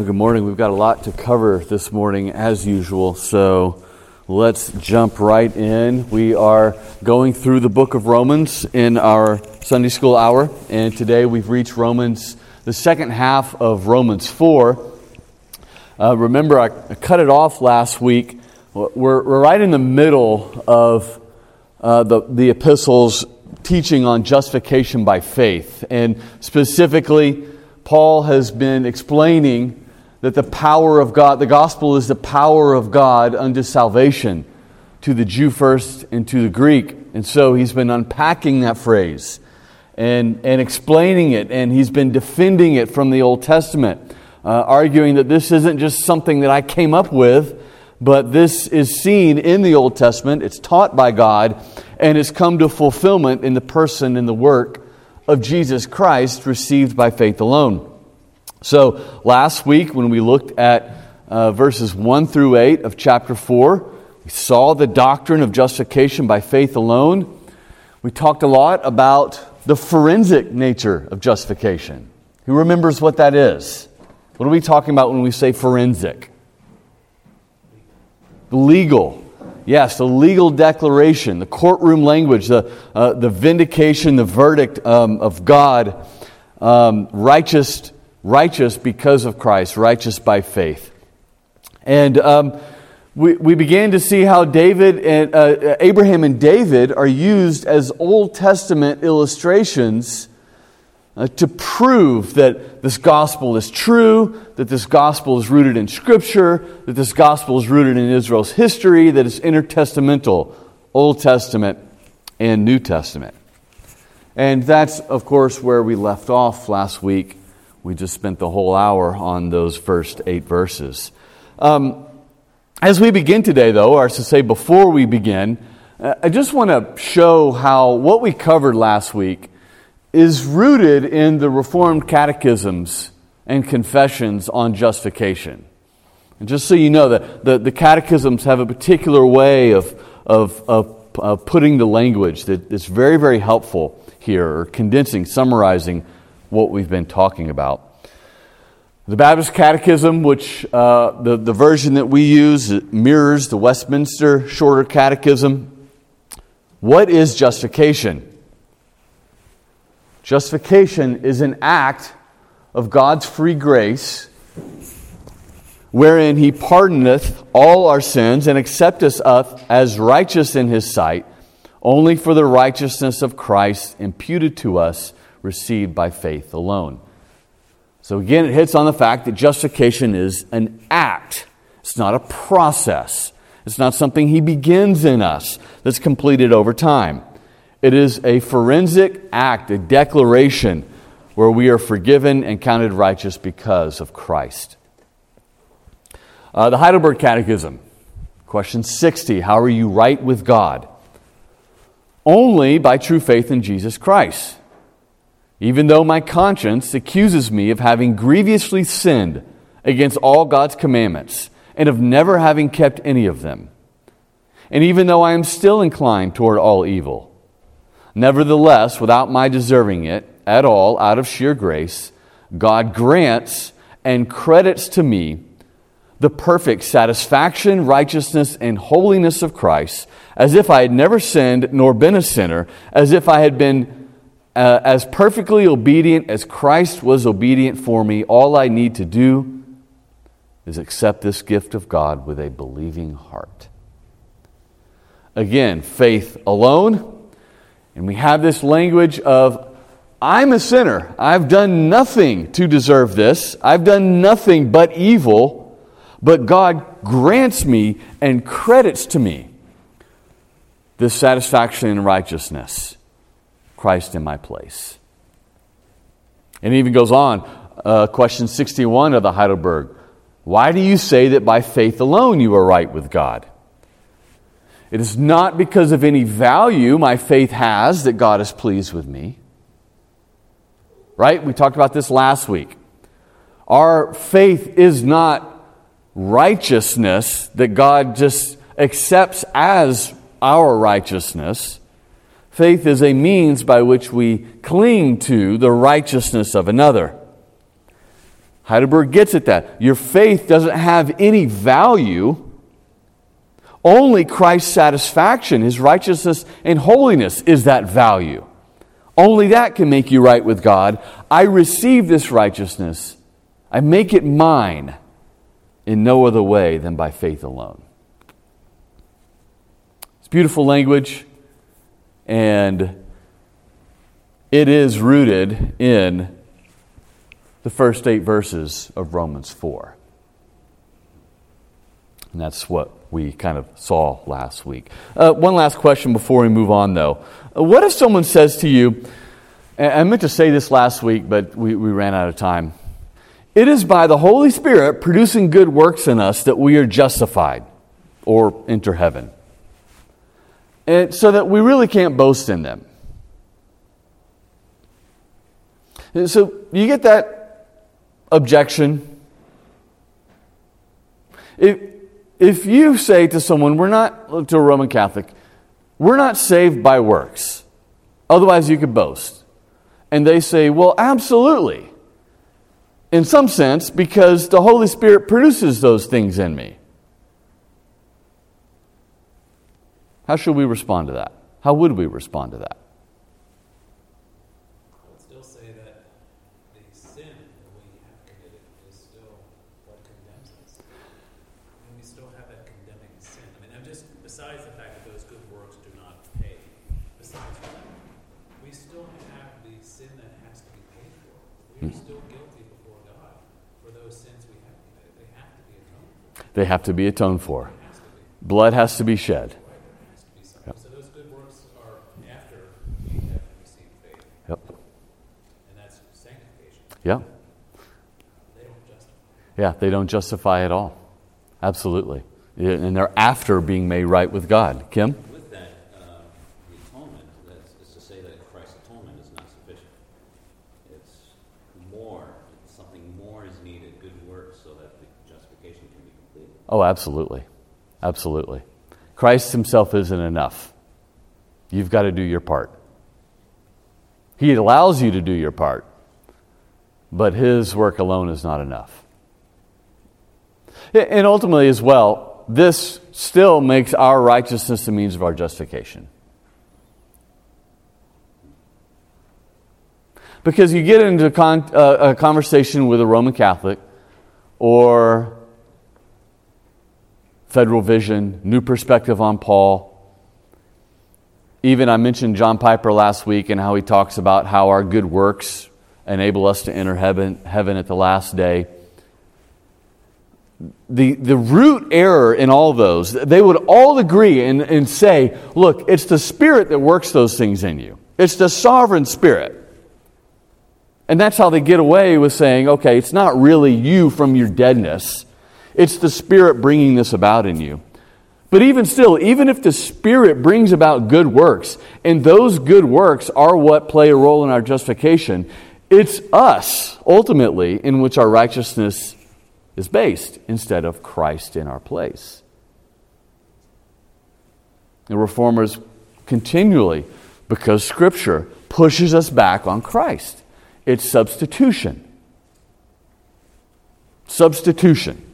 Well, good morning. We've got a lot to cover this morning, as usual, so let's jump right in. We are going through the book of Romans in our Sunday school hour, and today we've reached Romans, the second half of Romans 4. Uh, remember, I cut it off last week. We're, we're right in the middle of uh, the, the epistles teaching on justification by faith, and specifically, Paul has been explaining that the power of God, the gospel is the power of God unto salvation to the Jew first and to the Greek. And so he's been unpacking that phrase and, and explaining it, and he's been defending it from the Old Testament, uh, arguing that this isn't just something that I came up with, but this is seen in the Old Testament, it's taught by God, and it's come to fulfillment in the person and the work of Jesus Christ received by faith alone. So, last week when we looked at uh, verses 1 through 8 of chapter 4, we saw the doctrine of justification by faith alone. We talked a lot about the forensic nature of justification. Who remembers what that is? What are we talking about when we say forensic? Legal. Yes, the legal declaration, the courtroom language, the, uh, the vindication, the verdict um, of God, um, righteous righteous because of Christ, righteous by faith. And um, we, we began to see how David and uh, Abraham and David are used as Old Testament illustrations uh, to prove that this gospel is true, that this gospel is rooted in Scripture, that this gospel is rooted in Israel's history, that it's intertestamental, Old Testament and New Testament. And that's, of course, where we left off last week we just spent the whole hour on those first eight verses. Um, as we begin today, though, or to say before we begin, uh, I just want to show how what we covered last week is rooted in the Reformed catechisms and confessions on justification. And just so you know, that the, the catechisms have a particular way of, of, of, of putting the language that is very, very helpful here, or condensing, summarizing what we've been talking about. The Baptist Catechism, which uh, the, the version that we use mirrors the Westminster Shorter Catechism. What is justification? Justification is an act of God's free grace wherein he pardoneth all our sins and accepteth us as righteous in his sight only for the righteousness of Christ imputed to us received by faith alone. So again, it hits on the fact that justification is an act, it's not a process. It's not something he begins in us that's completed over time. It is a forensic act, a declaration where we are forgiven and counted righteous because of Christ. Uh, the Heidelberg Catechism, question 60 How are you right with God? Only by true faith in Jesus Christ even though my conscience accuses me of having grievously sinned against all God's commandments and of never having kept any of them. And even though I am still inclined toward all evil, nevertheless, without my deserving it at all, out of sheer grace, God grants and credits to me the perfect satisfaction, righteousness, and holiness of Christ, as if I had never sinned nor been a sinner, as if I had been uh, as perfectly obedient as Christ was obedient for me, all I need to do is accept this gift of God with a believing heart. Again, faith alone. And we have this language of, I'm a sinner. I've done nothing to deserve this. I've done nothing but evil. But God grants me and credits to me this satisfaction and righteousness. Christ in my place. And it even goes on, uh, question 61 of the Heidelberg Why do you say that by faith alone you are right with God? It is not because of any value my faith has that God is pleased with me. Right? We talked about this last week. Our faith is not righteousness that God just accepts as our righteousness. Faith is a means by which we cling to the righteousness of another. Heidelberg gets at that. Your faith doesn't have any value. Only Christ's satisfaction, his righteousness and holiness is that value. Only that can make you right with God. I receive this righteousness. I make it mine in no other way than by faith alone. It's beautiful language, and it is rooted in the first eight verses of Romans 4. And that's what we kind of saw last week. Uh, one last question before we move on, though. Uh, what if someone says to you, I meant to say this last week, but we, we ran out of time. It is by the Holy Spirit producing good works in us that we are justified or enter heaven. And so that we really can't boast in them. And so you get that objection. If, if you say to someone, we're not, to a Roman Catholic, we're not saved by works, otherwise you could boast. And they say, well, absolutely in some sense, because the Holy Spirit produces those things in me. How should we respond to that? How would we respond to that? I would still say that the sin that we have committed is still what condemns us. And we still have that condemning sin. I mean, just, besides the fact that those good works do not pay, besides that, we still have the sin that has to be paid for. We are hmm. still guilty before God for those sins we have committed. They have to be atoned for. They have to be atoned for. It has to be. Blood has to be shed. There has to be something. So those good works are after we have received faith, Yep. and that's sanctification. Yeah. They don't justify. Yeah, they don't justify at all. Absolutely. And they're after being made right with God. Kim? With that, uh, the atonement, that's, is to say that Christ's atonement is not sufficient. It's more, something more is needed, good works, so that the justification can be completed. Oh, absolutely. Absolutely. Christ himself isn't enough. You've got to do your part. He allows you to do your part, but his work alone is not enough. And ultimately, as well, this still makes our righteousness the means of our justification. Because you get into uh, a conversation with a Roman Catholic or Federal Vision, New Perspective on Paul. Even I mentioned John Piper last week and how he talks about how our good works enable us to enter heaven, heaven at the last day. The, the root error in all those, they would all agree and, and say, look, it's the Spirit that works those things in you. It's the sovereign Spirit. And that's how they get away with saying, okay, it's not really you from your deadness. It's the Spirit bringing this about in you. But even still, even if the Spirit brings about good works, and those good works are what play a role in our justification, it's us, ultimately, in which our righteousness is based instead of Christ in our place. The reformers continually, because Scripture pushes us back on Christ, it's substitution. Substitution.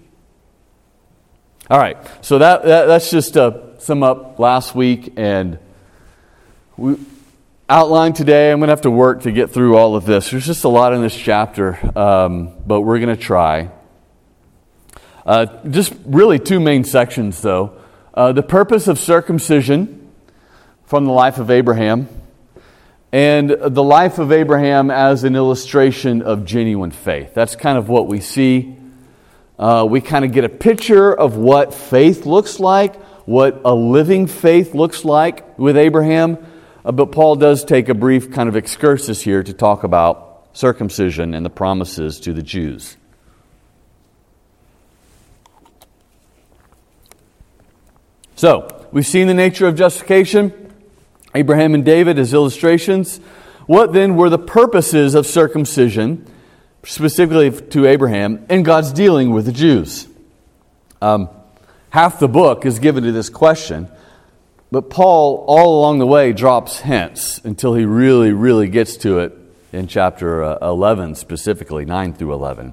All right, so that, that that's just uh, sum up last week, and we outlined today. I'm going to have to work to get through all of this. There's just a lot in this chapter, um, but we're going to try. Uh, just really two main sections, though. Uh, the purpose of circumcision from the life of Abraham, and the life of Abraham as an illustration of genuine faith. That's kind of what we see. Uh, we kind of get a picture of what faith looks like, what a living faith looks like with Abraham. Uh, but Paul does take a brief kind of excursus here to talk about circumcision and the promises to the Jews. So, we've seen the nature of justification, Abraham and David as illustrations. What then were the purposes of circumcision, specifically to Abraham, and God's dealing with the Jews? Um, half the book is given to this question, but Paul, all along the way, drops hints until he really, really gets to it in chapter uh, 11, specifically 9 through 11.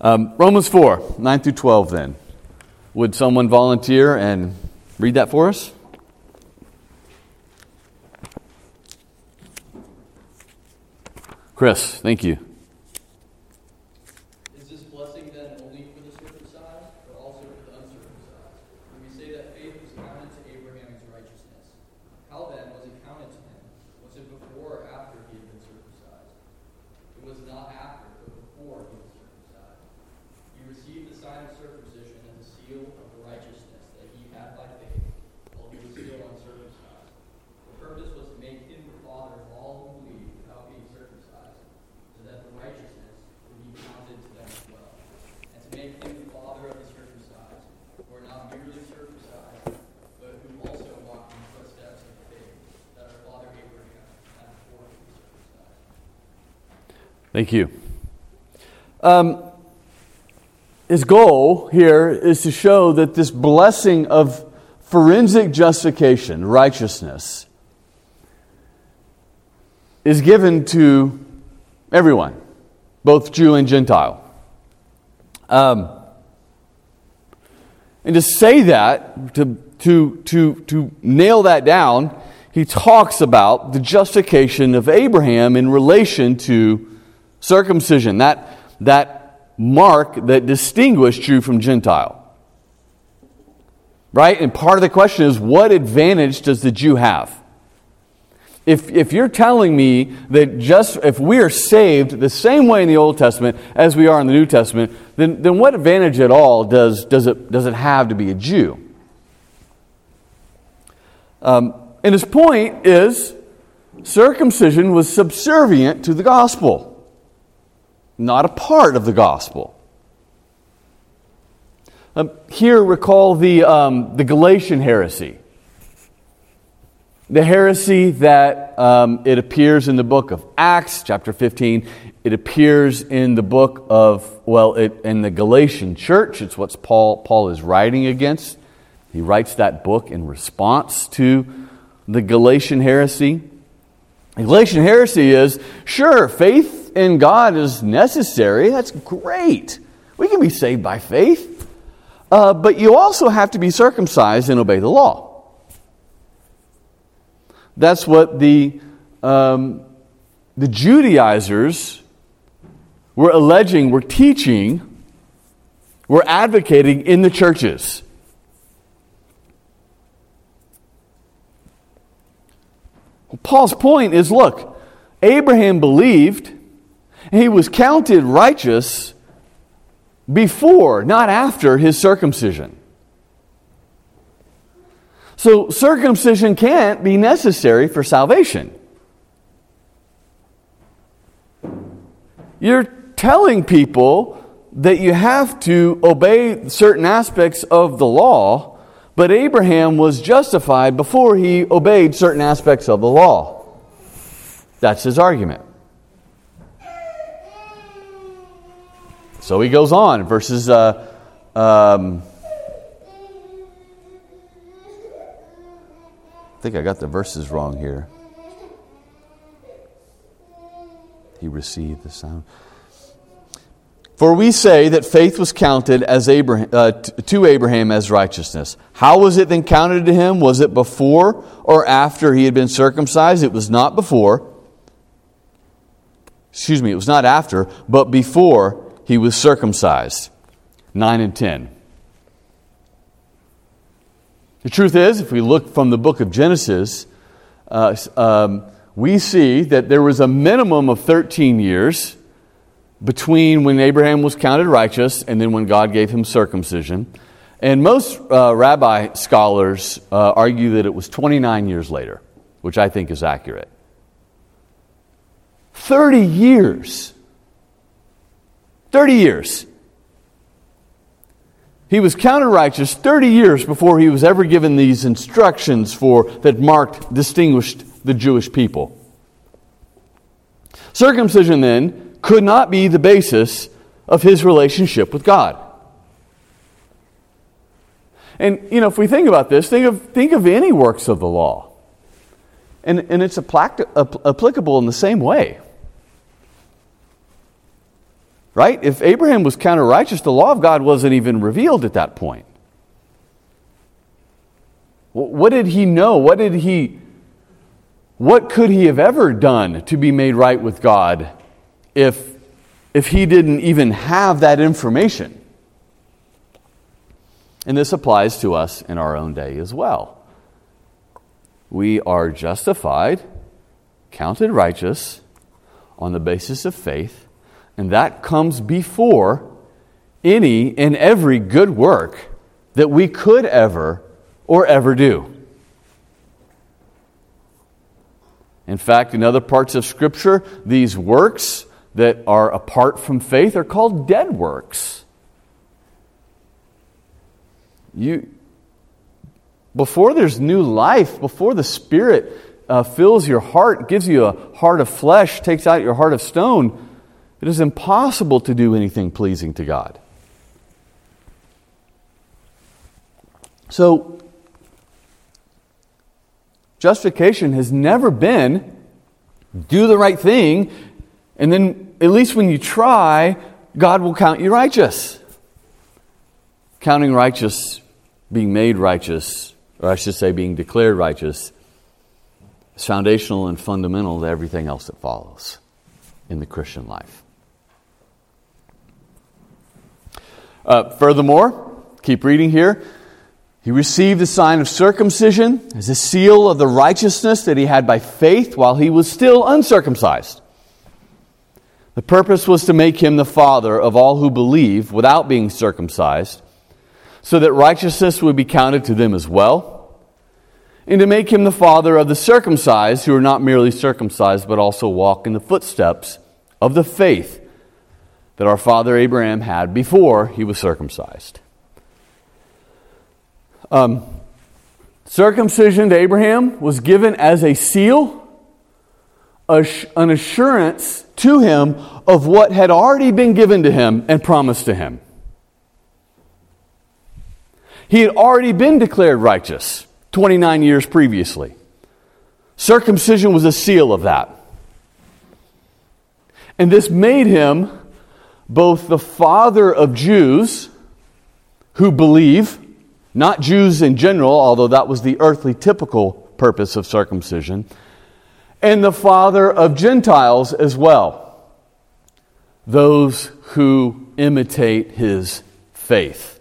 Um, Romans 4, 9 through 12, then. Would someone volunteer and read that for us? Chris, thank you. Is this blessing then only for the circumcised, or also for the uncircumcised? For we say that faith was counted to Abraham as righteousness. How then was it counted to him? Was it before or after he had been circumcised? It was not after, but before he was circumcised. He received the sign of circumcision as a seal of the righteousness that he had by faith, while he was still uncircumcised. The purpose was to make him the father of all who believe without being circumcised, so that the righteousness would be counted to them as well, and to make him the father of the circumcised, who are not merely circumcised, but who also walk in the footsteps of faith that our father Abraham had before he was circumcised. Thank you. Um, his goal here is to show that this blessing of forensic justification, righteousness, is given to everyone, both Jew and Gentile. Um, and to say that, to, to, to, to nail that down, he talks about the justification of Abraham in relation to circumcision, that, that mark that distinguished Jew from Gentile. Right? And part of the question is what advantage does the Jew have? If, if you're telling me that just if we are saved the same way in the Old Testament as we are in the New Testament, then, then what advantage at all does, does, it, does it have to be a Jew? Um, and his point is circumcision was subservient to the gospel, not a part of the gospel. Um, here, recall the, um, the Galatian heresy. The heresy that um, it appears in the book of Acts, chapter 15. It appears in the book of, well, it, in the Galatian church. It's what Paul, Paul is writing against. He writes that book in response to the Galatian heresy. The Galatian heresy is sure, faith in God is necessary. That's great. We can be saved by faith. Uh, but you also have to be circumcised and obey the law. That's what the, um, the Judaizers were alleging, were teaching, were advocating in the churches. Paul's point is look, Abraham believed, he was counted righteous before, not after his circumcision. So, circumcision can't be necessary for salvation. You're telling people that you have to obey certain aspects of the law, but Abraham was justified before he obeyed certain aspects of the law. That's his argument. So he goes on, verses. Uh, um, I think I got the verses wrong here. He received the sound. For we say that faith was counted as Abraham, uh, to Abraham as righteousness. How was it then counted to him? Was it before or after he had been circumcised? It was not before. Excuse me, it was not after, but before he was circumcised. 9 and 10. The truth is, if we look from the book of Genesis, uh, um, we see that there was a minimum of 13 years between when Abraham was counted righteous and then when God gave him circumcision. And most uh, rabbi scholars uh, argue that it was 29 years later, which I think is accurate. 30 years. 30 years. He was counted righteous 30 years before he was ever given these instructions for that marked, distinguished the Jewish people. Circumcision then could not be the basis of his relationship with God. And you know, if we think about this, think of think of any works of the law. And, and it's applicable in the same way. Right? If Abraham was counted righteous, the law of God wasn't even revealed at that point. What did he know? What did he what could he have ever done to be made right with God if if he didn't even have that information? And this applies to us in our own day as well. We are justified, counted righteous on the basis of faith, and that comes before any and every good work that we could ever or ever do. In fact, in other parts of Scripture, these works that are apart from faith are called dead works. You, before there's new life, before the Spirit uh, fills your heart, gives you a heart of flesh, takes out your heart of stone, it is impossible to do anything pleasing to God. So, justification has never been do the right thing, and then, at least when you try, God will count you righteous. Counting righteous, being made righteous, or I should say, being declared righteous, is foundational and fundamental to everything else that follows in the Christian life. Uh, furthermore, keep reading here. He received the sign of circumcision as a seal of the righteousness that he had by faith while he was still uncircumcised. The purpose was to make him the father of all who believe without being circumcised, so that righteousness would be counted to them as well, and to make him the father of the circumcised who are not merely circumcised but also walk in the footsteps of the faith that our father Abraham had before he was circumcised. Um, circumcision to Abraham was given as a seal, an assurance to him of what had already been given to him and promised to him. He had already been declared righteous 29 years previously. Circumcision was a seal of that. And this made him both the father of Jews who believe not Jews in general, although that was the earthly typical purpose of circumcision, and the father of Gentiles as well, those who imitate his faith.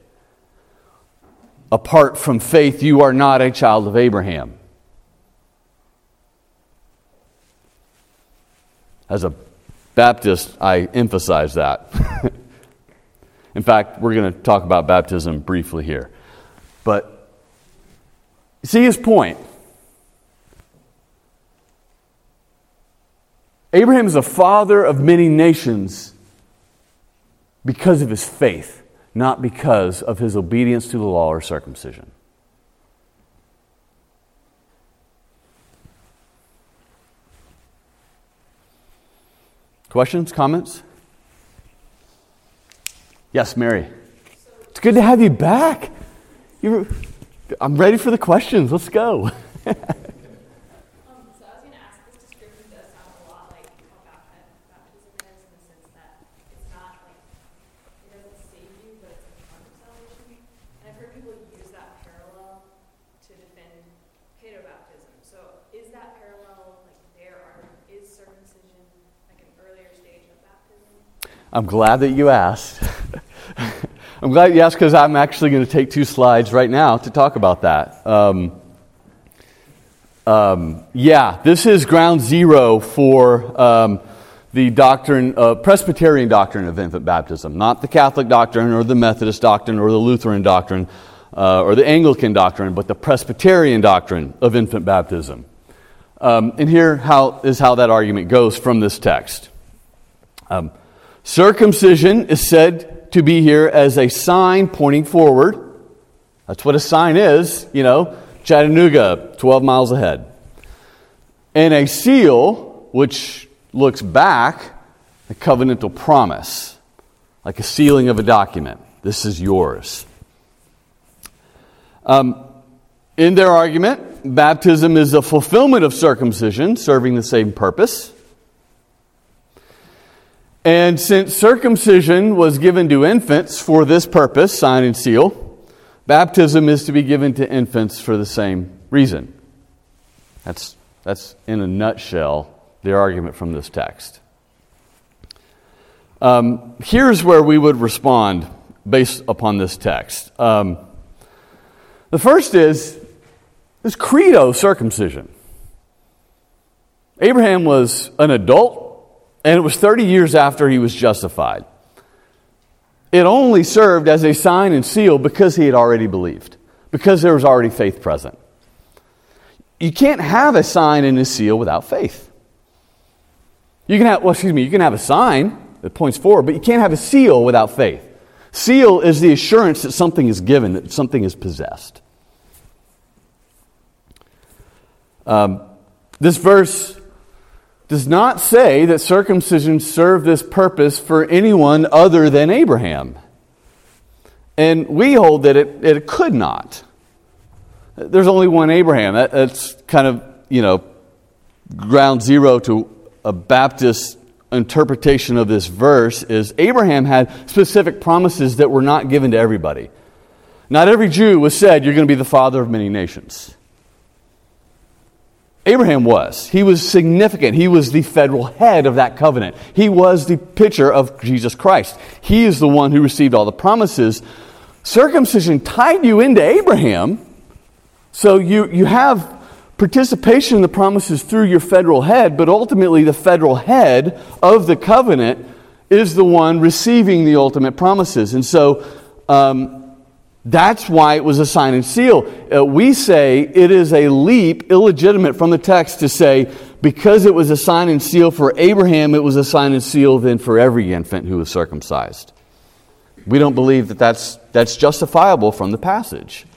Apart from faith, you are not a child of Abraham. As a Baptist, I emphasize that. In fact, we're going to talk about baptism briefly here. But see his point. Abraham is a father of many nations because of his faith, not because of his obedience to the law or circumcision. Questions, comments? Yes, Mary. It's good to have you back. You, I'm ready for the questions. Let's go. um, so I was going to ask, this description does sound a lot like how baptism is, in the sense that it's not like it doesn't save you, but it's a form of salvation. And I've heard people use that parallel to defend paedo baptism. So is that parallel like there are is circumcision like an earlier stage of baptism? I'm glad that you asked. I'm glad you asked because I'm actually going to take two slides right now to talk about that. Um, um, yeah, this is ground zero for um, the doctrine, uh, Presbyterian doctrine of infant baptism, not the Catholic doctrine or the Methodist doctrine or the Lutheran doctrine uh, or the Anglican doctrine, but the Presbyterian doctrine of infant baptism. Um, and here how, is how that argument goes from this text. Um, circumcision is said to be here as a sign pointing forward. That's what a sign is, you know, Chattanooga, 12 miles ahead. And a seal, which looks back, a covenantal promise, like a sealing of a document. This is yours. Um, in their argument, baptism is a fulfillment of circumcision, serving the same purpose. And since circumcision was given to infants for this purpose, sign and seal, baptism is to be given to infants for the same reason. That's, that's in a nutshell the argument from this text. Um, here's where we would respond based upon this text. Um, the first is this credo circumcision. Abraham was an adult, and it was 30 years after he was justified. It only served as a sign and seal because he had already believed, because there was already faith present. You can't have a sign and a seal without faith. You can have, well, excuse me, you can have a sign that points forward, but you can't have a seal without faith. Seal is the assurance that something is given, that something is possessed. Um, this verse does not say that circumcision served this purpose for anyone other than Abraham. And we hold that it, it could not. There's only one Abraham. That, that's kind of, you know, ground zero to a Baptist interpretation of this verse is Abraham had specific promises that were not given to everybody. Not every Jew was said, You're going to be the father of many nations. Abraham was. He was significant. He was the federal head of that covenant. He was the picture of Jesus Christ. He is the one who received all the promises. Circumcision tied you into Abraham, so you, you have participation in the promises through your federal head, but ultimately the federal head of the covenant is the one receiving the ultimate promises. And so um, that's why it was a sign and seal. Uh, we say it is a leap, illegitimate from the text to say, because it was a sign and seal for Abraham, it was a sign and seal then for every infant who was circumcised. We don't believe that that's, that's justifiable from the passage.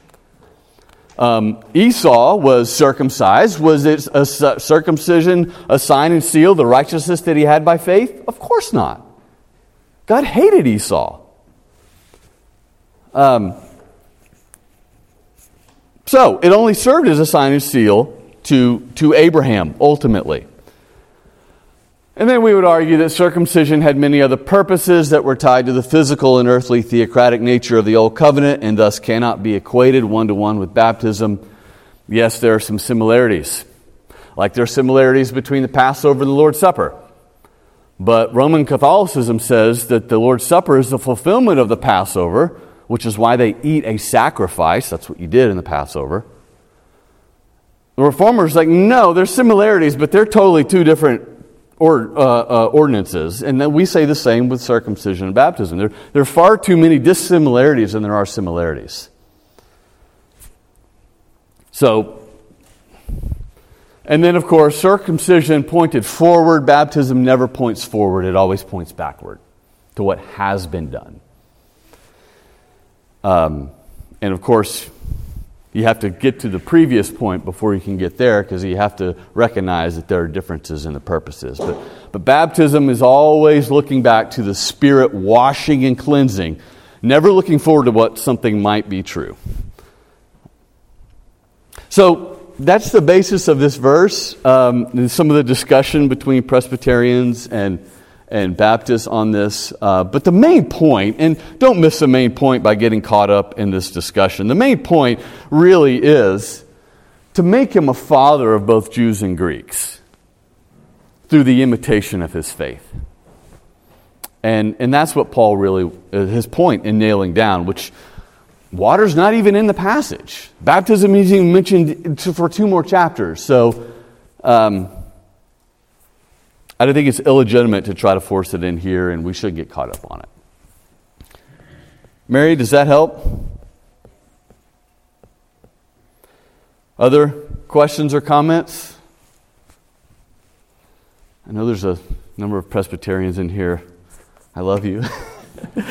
Um, Esau was circumcised. Was it a circumcision, a sign and seal, the righteousness that he had by faith? Of course not. God hated Esau. Um, so it only served as a sign and seal to, to Abraham, ultimately. And then we would argue that circumcision had many other purposes that were tied to the physical and earthly theocratic nature of the Old Covenant and thus cannot be equated one to one with baptism. Yes, there are some similarities, like there are similarities between the Passover and the Lord's Supper. But Roman Catholicism says that the Lord's Supper is the fulfillment of the Passover, which is why they eat a sacrifice. That's what you did in the Passover. The reformers like, no, there's similarities, but they're totally two different or, uh, uh, ordinances. And then we say the same with circumcision and baptism. There, there are far too many dissimilarities than there are similarities. So, and then of course, circumcision pointed forward, baptism never points forward, it always points backward to what has been done. Um, and of course, you have to get to the previous point before you can get there because you have to recognize that there are differences in the purposes. But, but baptism is always looking back to the Spirit washing and cleansing, never looking forward to what something might be true. So that's the basis of this verse. Um, some of the discussion between Presbyterians and and Baptists on this. Uh, but the main point, and don't miss the main point by getting caught up in this discussion, the main point really is to make him a father of both Jews and Greeks through the imitation of his faith. And, and that's what Paul really, uh, his point in nailing down, which water's not even in the passage. Baptism is even mentioned for two more chapters. So, um, I don't think it's illegitimate to try to force it in here, and we shouldn't get caught up on it. Mary, does that help? Other questions or comments? I know there's a number of Presbyterians in here. I love you.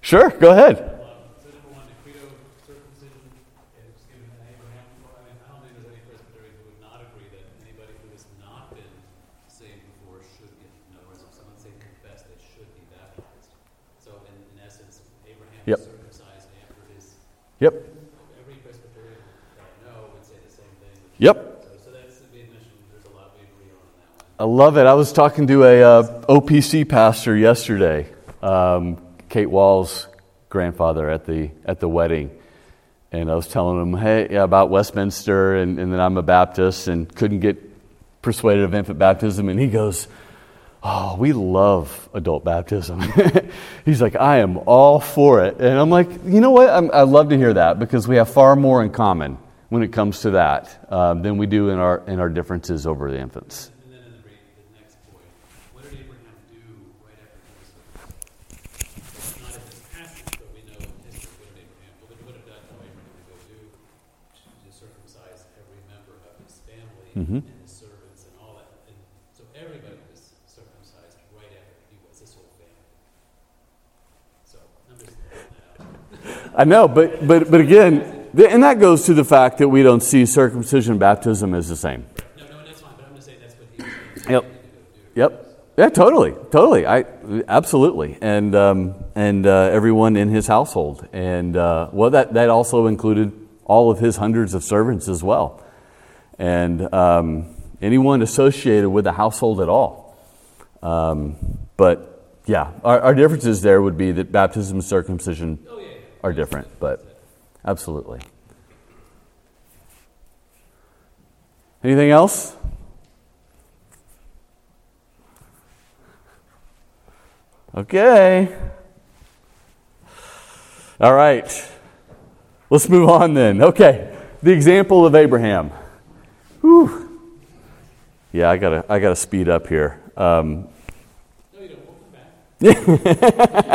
sure, go ahead. Yep. Yep. Every Presbyterian that I know would say the same thing. Yep. So, so that's the admission. There's a lot we agree on that one. I love it. I was talking to a uh, OPC pastor yesterday, um, Kate Wall's grandfather at the at the wedding, and I was telling him, hey, yeah, about Westminster, and, and that I'm a Baptist and couldn't get persuaded of infant baptism, and he goes, "Oh, we love adult baptism." He's like, "I am all for it," and I'm like, "You know what? I'm, I love to hear that because we have far more in common when it comes to that um, than we do in our in our differences over the infants." And then in the, re- the next point, what did Abraham do right after he was It's not in this passage, but we know in history what did Abraham, what would, would have done, what Abraham to go do? To circumcise every member of his family Mhm. and his servants and all that. And so everybody was circumcised right after he was, his whole family. So I'm just that out. I know, but but but again, and that goes to the fact that we don't see circumcision and baptism as the same. No, no, that's fine, but I'm just saying that's what he. Yep. Yep. Yeah, totally, totally. I absolutely, and um, and uh, everyone in his household, and uh, well, that that also included all of his hundreds of servants as well, and um, anyone associated with the household at all. Um, but yeah, our, our differences there would be that baptism and circumcision Oh, yeah, yeah. are different, but absolutely. Anything else? Okay. All right. Let's move on then. Okay. The example of Abraham. Whew. Yeah, I gotta I gotta speed up here. Um, No, you don't, we'll come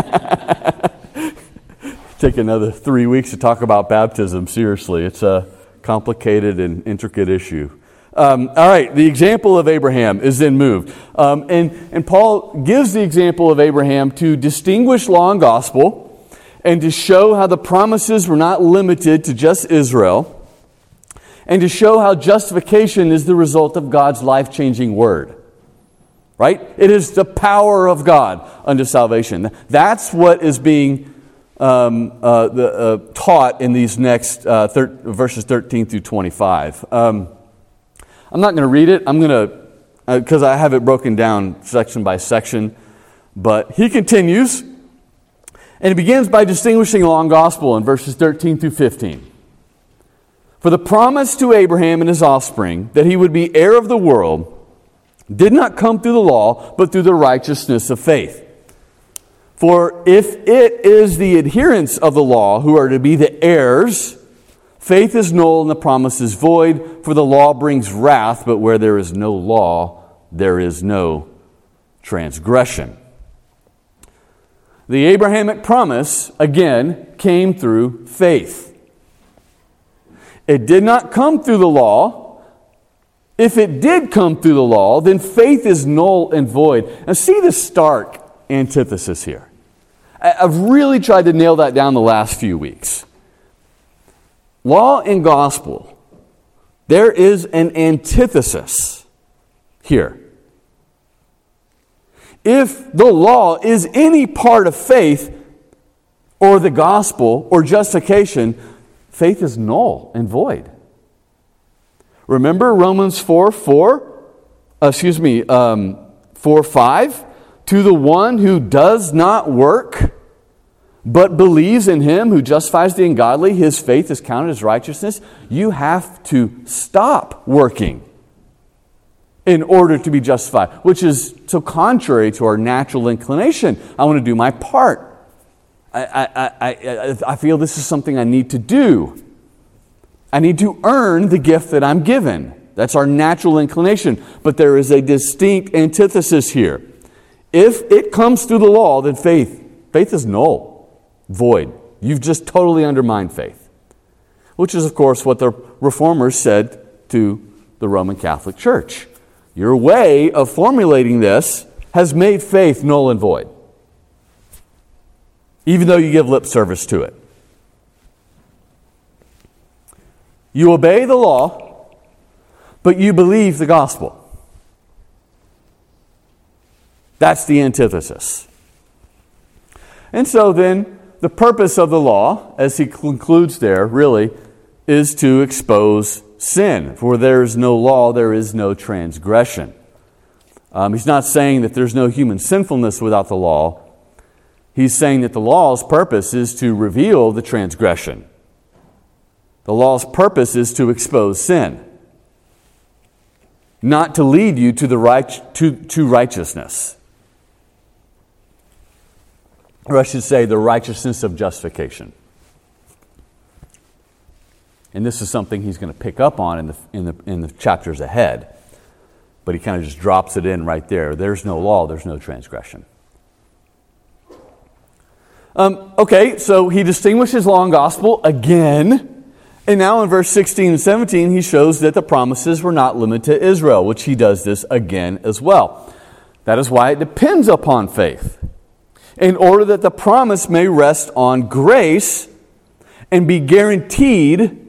back. take another three weeks to talk about baptism. Seriously, it's a complicated and intricate issue. Um, all right, the example of Abraham is then moved. Um, and, and Paul gives the example of Abraham to distinguish law and gospel and to show how the promises were not limited to just Israel and to show how justification is the result of God's life changing word. Right? It is the power of God unto salvation. That's what is being um, uh, the, uh, taught in these next uh, thir- verses 13 through 25. Um, I'm not going to read it. I'm going to, because I have it broken down section by section. But he continues, and he begins by distinguishing law and gospel in verses 13 through 15. For the promise to Abraham and his offspring that he would be heir of the world did not come through the law, but through the righteousness of faith. For if it is the adherents of the law who are to be the heirs, faith is null and the promise is void, for the law brings wrath, but where there is no law, there is no transgression. The Abrahamic promise, again, came through faith. It did not come through the law. If it did come through the law, then faith is null and void. Now, see the stark antithesis here. I've really tried to nail that down the last few weeks. Law and gospel, there is an antithesis here. If the law is any part of faith or the gospel or justification, faith is null and void. Remember Romans 4 4? Uh, excuse me, um, 4 5? To the one who does not work, but believes in him who justifies the ungodly, his faith is counted as righteousness. You have to stop working in order to be justified, which is so contrary to our natural inclination. I want to do my part. I, I, I, I, feel this is something I need to do. I need to earn the gift that I'm given. That's our natural inclination. But there is a distinct antithesis here. If it comes through the law, then faith, faith is null, void. You've just totally undermined faith. Which is, of course, what the reformers said to the Roman Catholic Church. Your way of formulating this has made faith null and void, even though you give lip service to it. You obey the law, but you believe the gospel. That's the antithesis. And so then, the purpose of the law, as he concludes there, really, is to expose sin. For there is no law, there is no transgression. Um, he's not saying that there's no human sinfulness without the law. He's saying that the law's purpose is to reveal the transgression. The law's purpose is to expose sin, not to lead you to, the right, to, to righteousness. Or I should say, the righteousness of justification. And this is something he's going to pick up on in the, in the, in the chapters ahead. But he kind of just drops it in right there. There's no law, there's no transgression. Um, okay, so he distinguishes law and gospel again. And now in verse 16 and 17, he shows that the promises were not limited to Israel, which he does this again as well. That is why it depends upon faith, in order that the promise may rest on grace and be guaranteed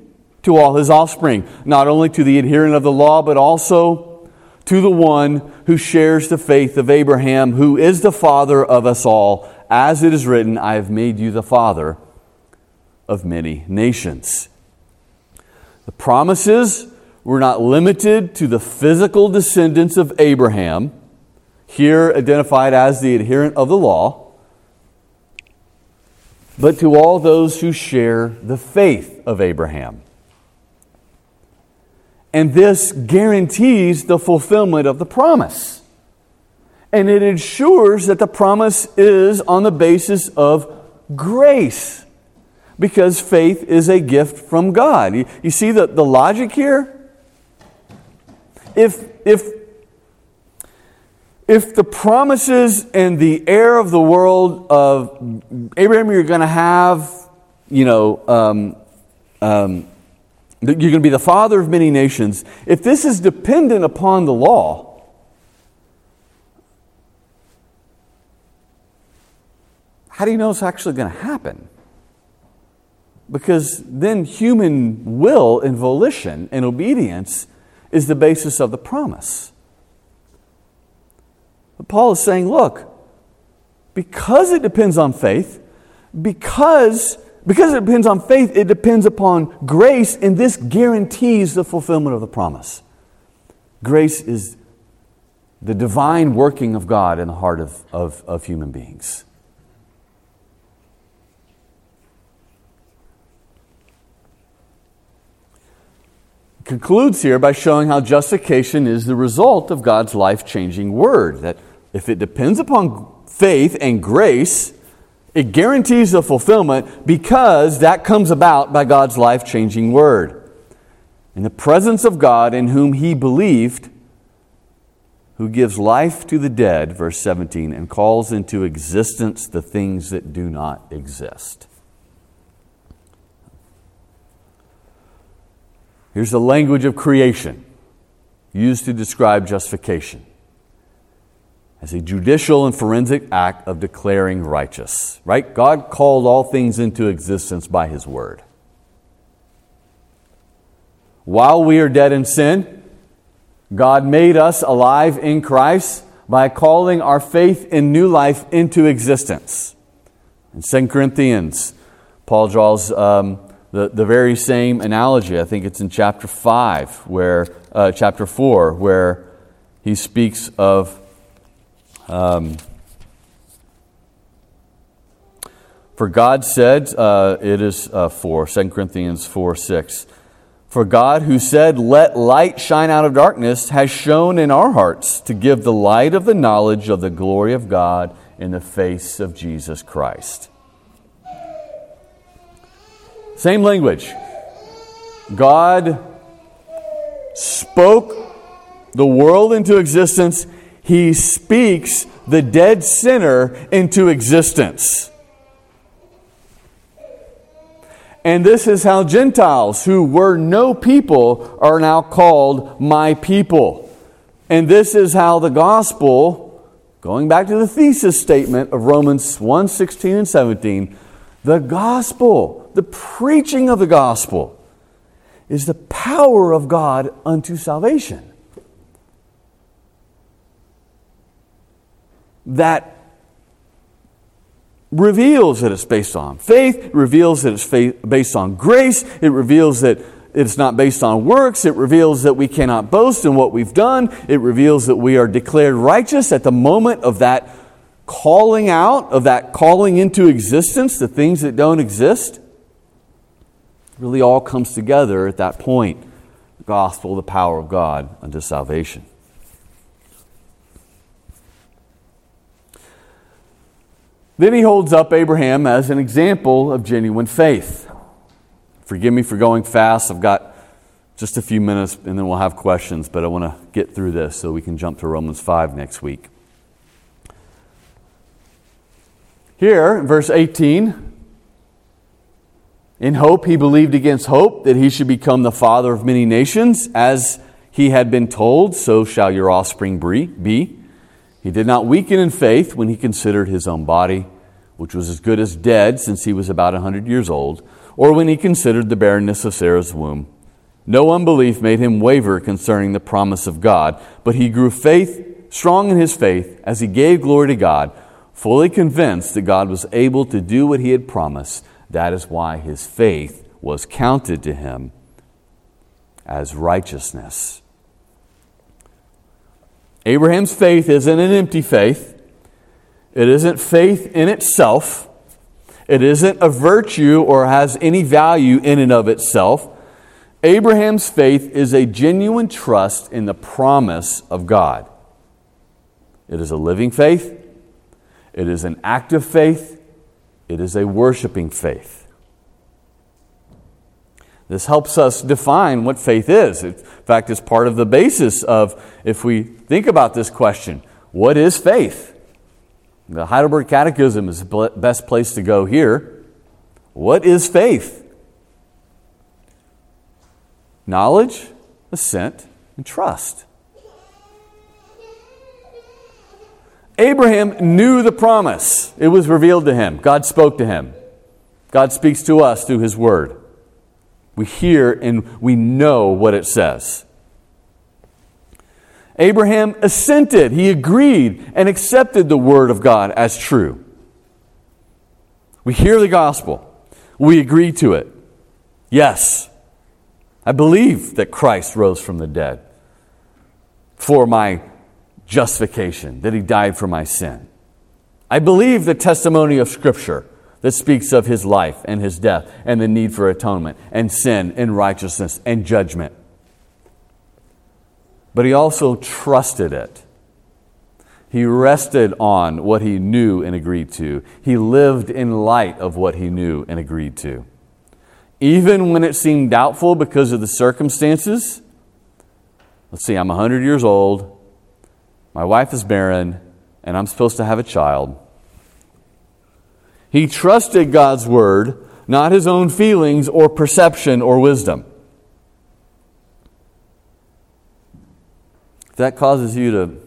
to all his offspring, not only to the adherent of the law, but also to the one who shares the faith of Abraham, who is the father of us all as it is written, I have made you the father of many nations. The promises were not limited to the physical descendants of Abraham, here identified as the adherent of the law, but to all those who share the faith of Abraham. And this guarantees the fulfillment of the promise and it ensures that the promise is on the basis of grace because faith is a gift from God. You, you see the, the logic here? If, if, if the promises and the heir of the world of Abraham, you're going to have, you know, um, um, you're going to be the father of many nations. If this is dependent upon the law, how do you know it's actually going to happen? Because then human will and volition and obedience is the basis of the promise. But Paul is saying, look, because it depends on faith, because, because it depends on faith, it depends upon grace, and this guarantees the fulfillment of the promise. Grace is the divine working of God in the heart of, of, of human beings. concludes here by showing how justification is the result of God's life changing word. That if it depends upon faith and grace, it guarantees the fulfillment because that comes about by God's life changing word. In the presence of God in whom he believed, who gives life to the dead, verse 17, and calls into existence the things that do not exist. Here's the language of creation used to describe justification as a judicial and forensic act of declaring righteous. Right? God called all things into existence by His word. While we are dead in sin, God made us alive in Christ by calling our faith in new life into existence. In 2 Corinthians, Paul draws um, the, the very same analogy. I think it's in chapter 5, where, uh, chapter 4, where he speaks of. Um, for God said, uh, it is uh, 4, 2 Corinthians 4 6. For God, who said, Let light shine out of darkness, has shone in our hearts to give the light of the knowledge of the glory of God in the face of Jesus Christ. Same language. God spoke the world into existence. He speaks the dead sinner into existence. And this is how Gentiles, who were no people, are now called my people. And this is how the gospel, going back to the thesis statement of Romans 1 16 and 17, the gospel, the preaching of the gospel, is the power of God unto salvation. That reveals that it's based on faith, it reveals that it's based on grace, it reveals that it's not based on works. It reveals that we cannot boast in what we've done. It reveals that we are declared righteous at the moment of that calling out, of that calling into existence, the things that don't exist. Really all comes together at that point. The gospel, the power of God unto salvation. Then he holds up Abraham as an example of genuine faith. Forgive me for going fast. I've got just a few minutes and then we'll have questions, but I want to get through this so we can jump to Romans 5 next week. Here, verse 18, in hope he believed against hope that he should become the father of many nations, as he had been told, so shall your offspring be. He did not weaken in faith when he considered his own body, which was as good as dead since he was about a hundred years old, or when he considered the barrenness of Sarah's womb. No unbelief made him waver concerning the promise of God, but he grew faith strong in his faith as he gave glory to God fully convinced that God was able to do what he had promised. That is why his faith was counted to him as righteousness. Abraham's faith isn't an empty faith. It isn't faith in itself. It isn't a virtue or has any value in and of itself. Abraham's faith is a genuine trust in the promise of God. It is a living faith. It is an active faith, it is a worshiping faith. This helps us define what faith is. In fact, it's part of the basis of if we think about this question what is faith? The Heidelberg Catechism is the best place to go here. What is faith? Knowledge, assent, and trust. Abraham knew the promise. It was revealed to him. God spoke to him. God speaks to us through his word. We hear and we know what it says. Abraham assented, he agreed and accepted the word of God as true. We hear the gospel, we agree to it. Yes, I believe that Christ rose from the dead for my justification, that he died for my sin. I believe the testimony of Scripture that speaks of his life and his death and the need for atonement and sin and righteousness and judgment. But he also trusted it. He rested on what he knew and agreed to. He lived in light of what he knew and agreed to. Even when it seemed doubtful because of the circumstances, let's see, I'm 100 years old. My wife is barren, and I'm supposed to have a child. He trusted God's word, not his own feelings or perception or wisdom. If that causes you to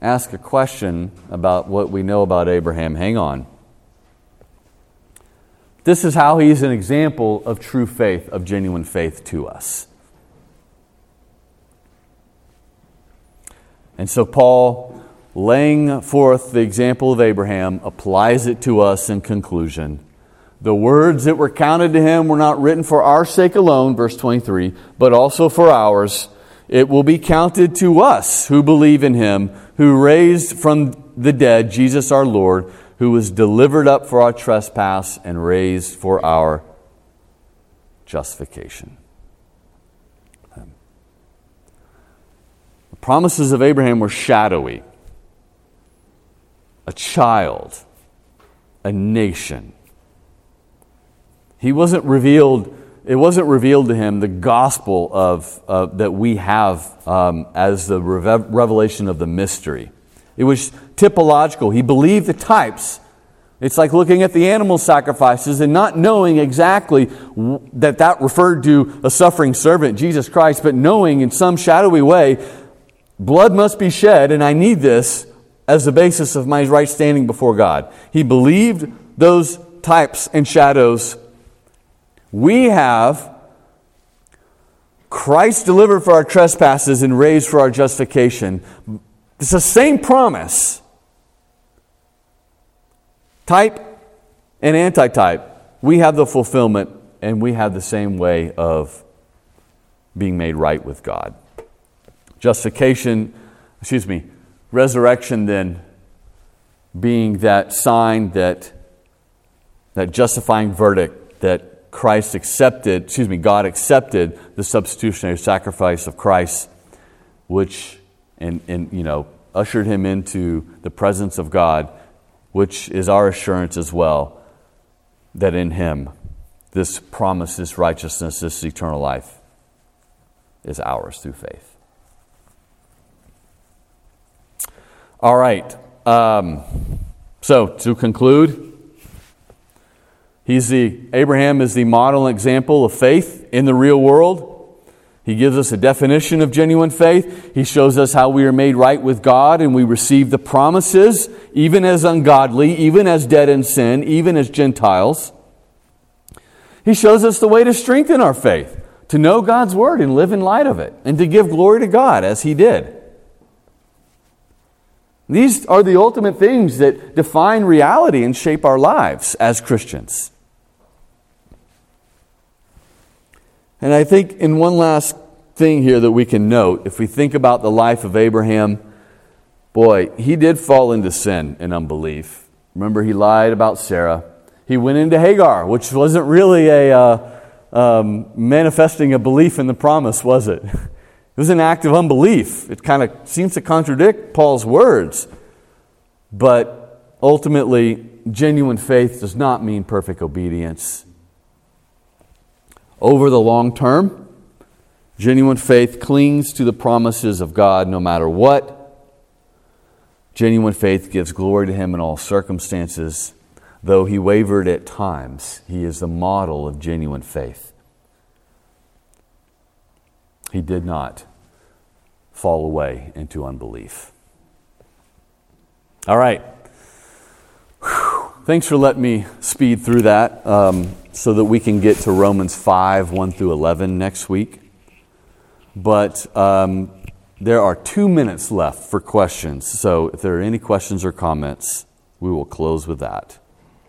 ask a question about what we know about Abraham, hang on. This is how he's an example of true faith, of genuine faith to us. And so, Paul, laying forth the example of Abraham, applies it to us in conclusion. The words that were counted to him were not written for our sake alone, verse 23, but also for ours. It will be counted to us who believe in him, who raised from the dead Jesus our Lord, who was delivered up for our trespass and raised for our justification. The promises of Abraham were shadowy a child, a nation. He wasn't revealed, it wasn't revealed to him the gospel of, uh, that we have um, as the revelation of the mystery. It was typological. He believed the types. It's like looking at the animal sacrifices and not knowing exactly that that referred to a suffering servant, Jesus Christ, but knowing in some shadowy way Blood must be shed, and I need this as the basis of my right standing before God. He believed those types and shadows. We have Christ delivered for our trespasses and raised for our justification. It's the same promise. Type and antitype. We have the fulfillment and we have the same way of being made right with God. Justification, excuse me, resurrection then being that sign that that justifying verdict that Christ accepted, excuse me, God accepted the substitutionary sacrifice of Christ, which and, and you know ushered him into the presence of God, which is our assurance as well that in him this promise, this righteousness, this eternal life is ours through faith. All right. Um, so to conclude, he's the Abraham is the model example of faith in the real world. He gives us a definition of genuine faith. He shows us how we are made right with God and we receive the promises, even as ungodly, even as dead in sin, even as Gentiles. He shows us the way to strengthen our faith, to know God's word and live in light of it, and to give glory to God as he did. These are the ultimate things that define reality and shape our lives as Christians. And I think in one last thing here that we can note, if we think about the life of Abraham, boy, he did fall into sin and unbelief. Remember, he lied about Sarah. He went into Hagar, which wasn't really a uh, um, manifesting a belief in the promise, was it? It was an act of unbelief. It kind of seems to contradict Paul's words. But ultimately, genuine faith does not mean perfect obedience. Over the long term, genuine faith clings to the promises of God no matter what. Genuine faith gives glory to Him in all circumstances. Though he wavered at times, he is the model of genuine faith. He did not fall away into unbelief. All right. Whew. Thanks for letting me speed through that um, so that we can get to Romans 5 1 through 11 next week. But um, there are two minutes left for questions. So if there are any questions or comments, we will close with that.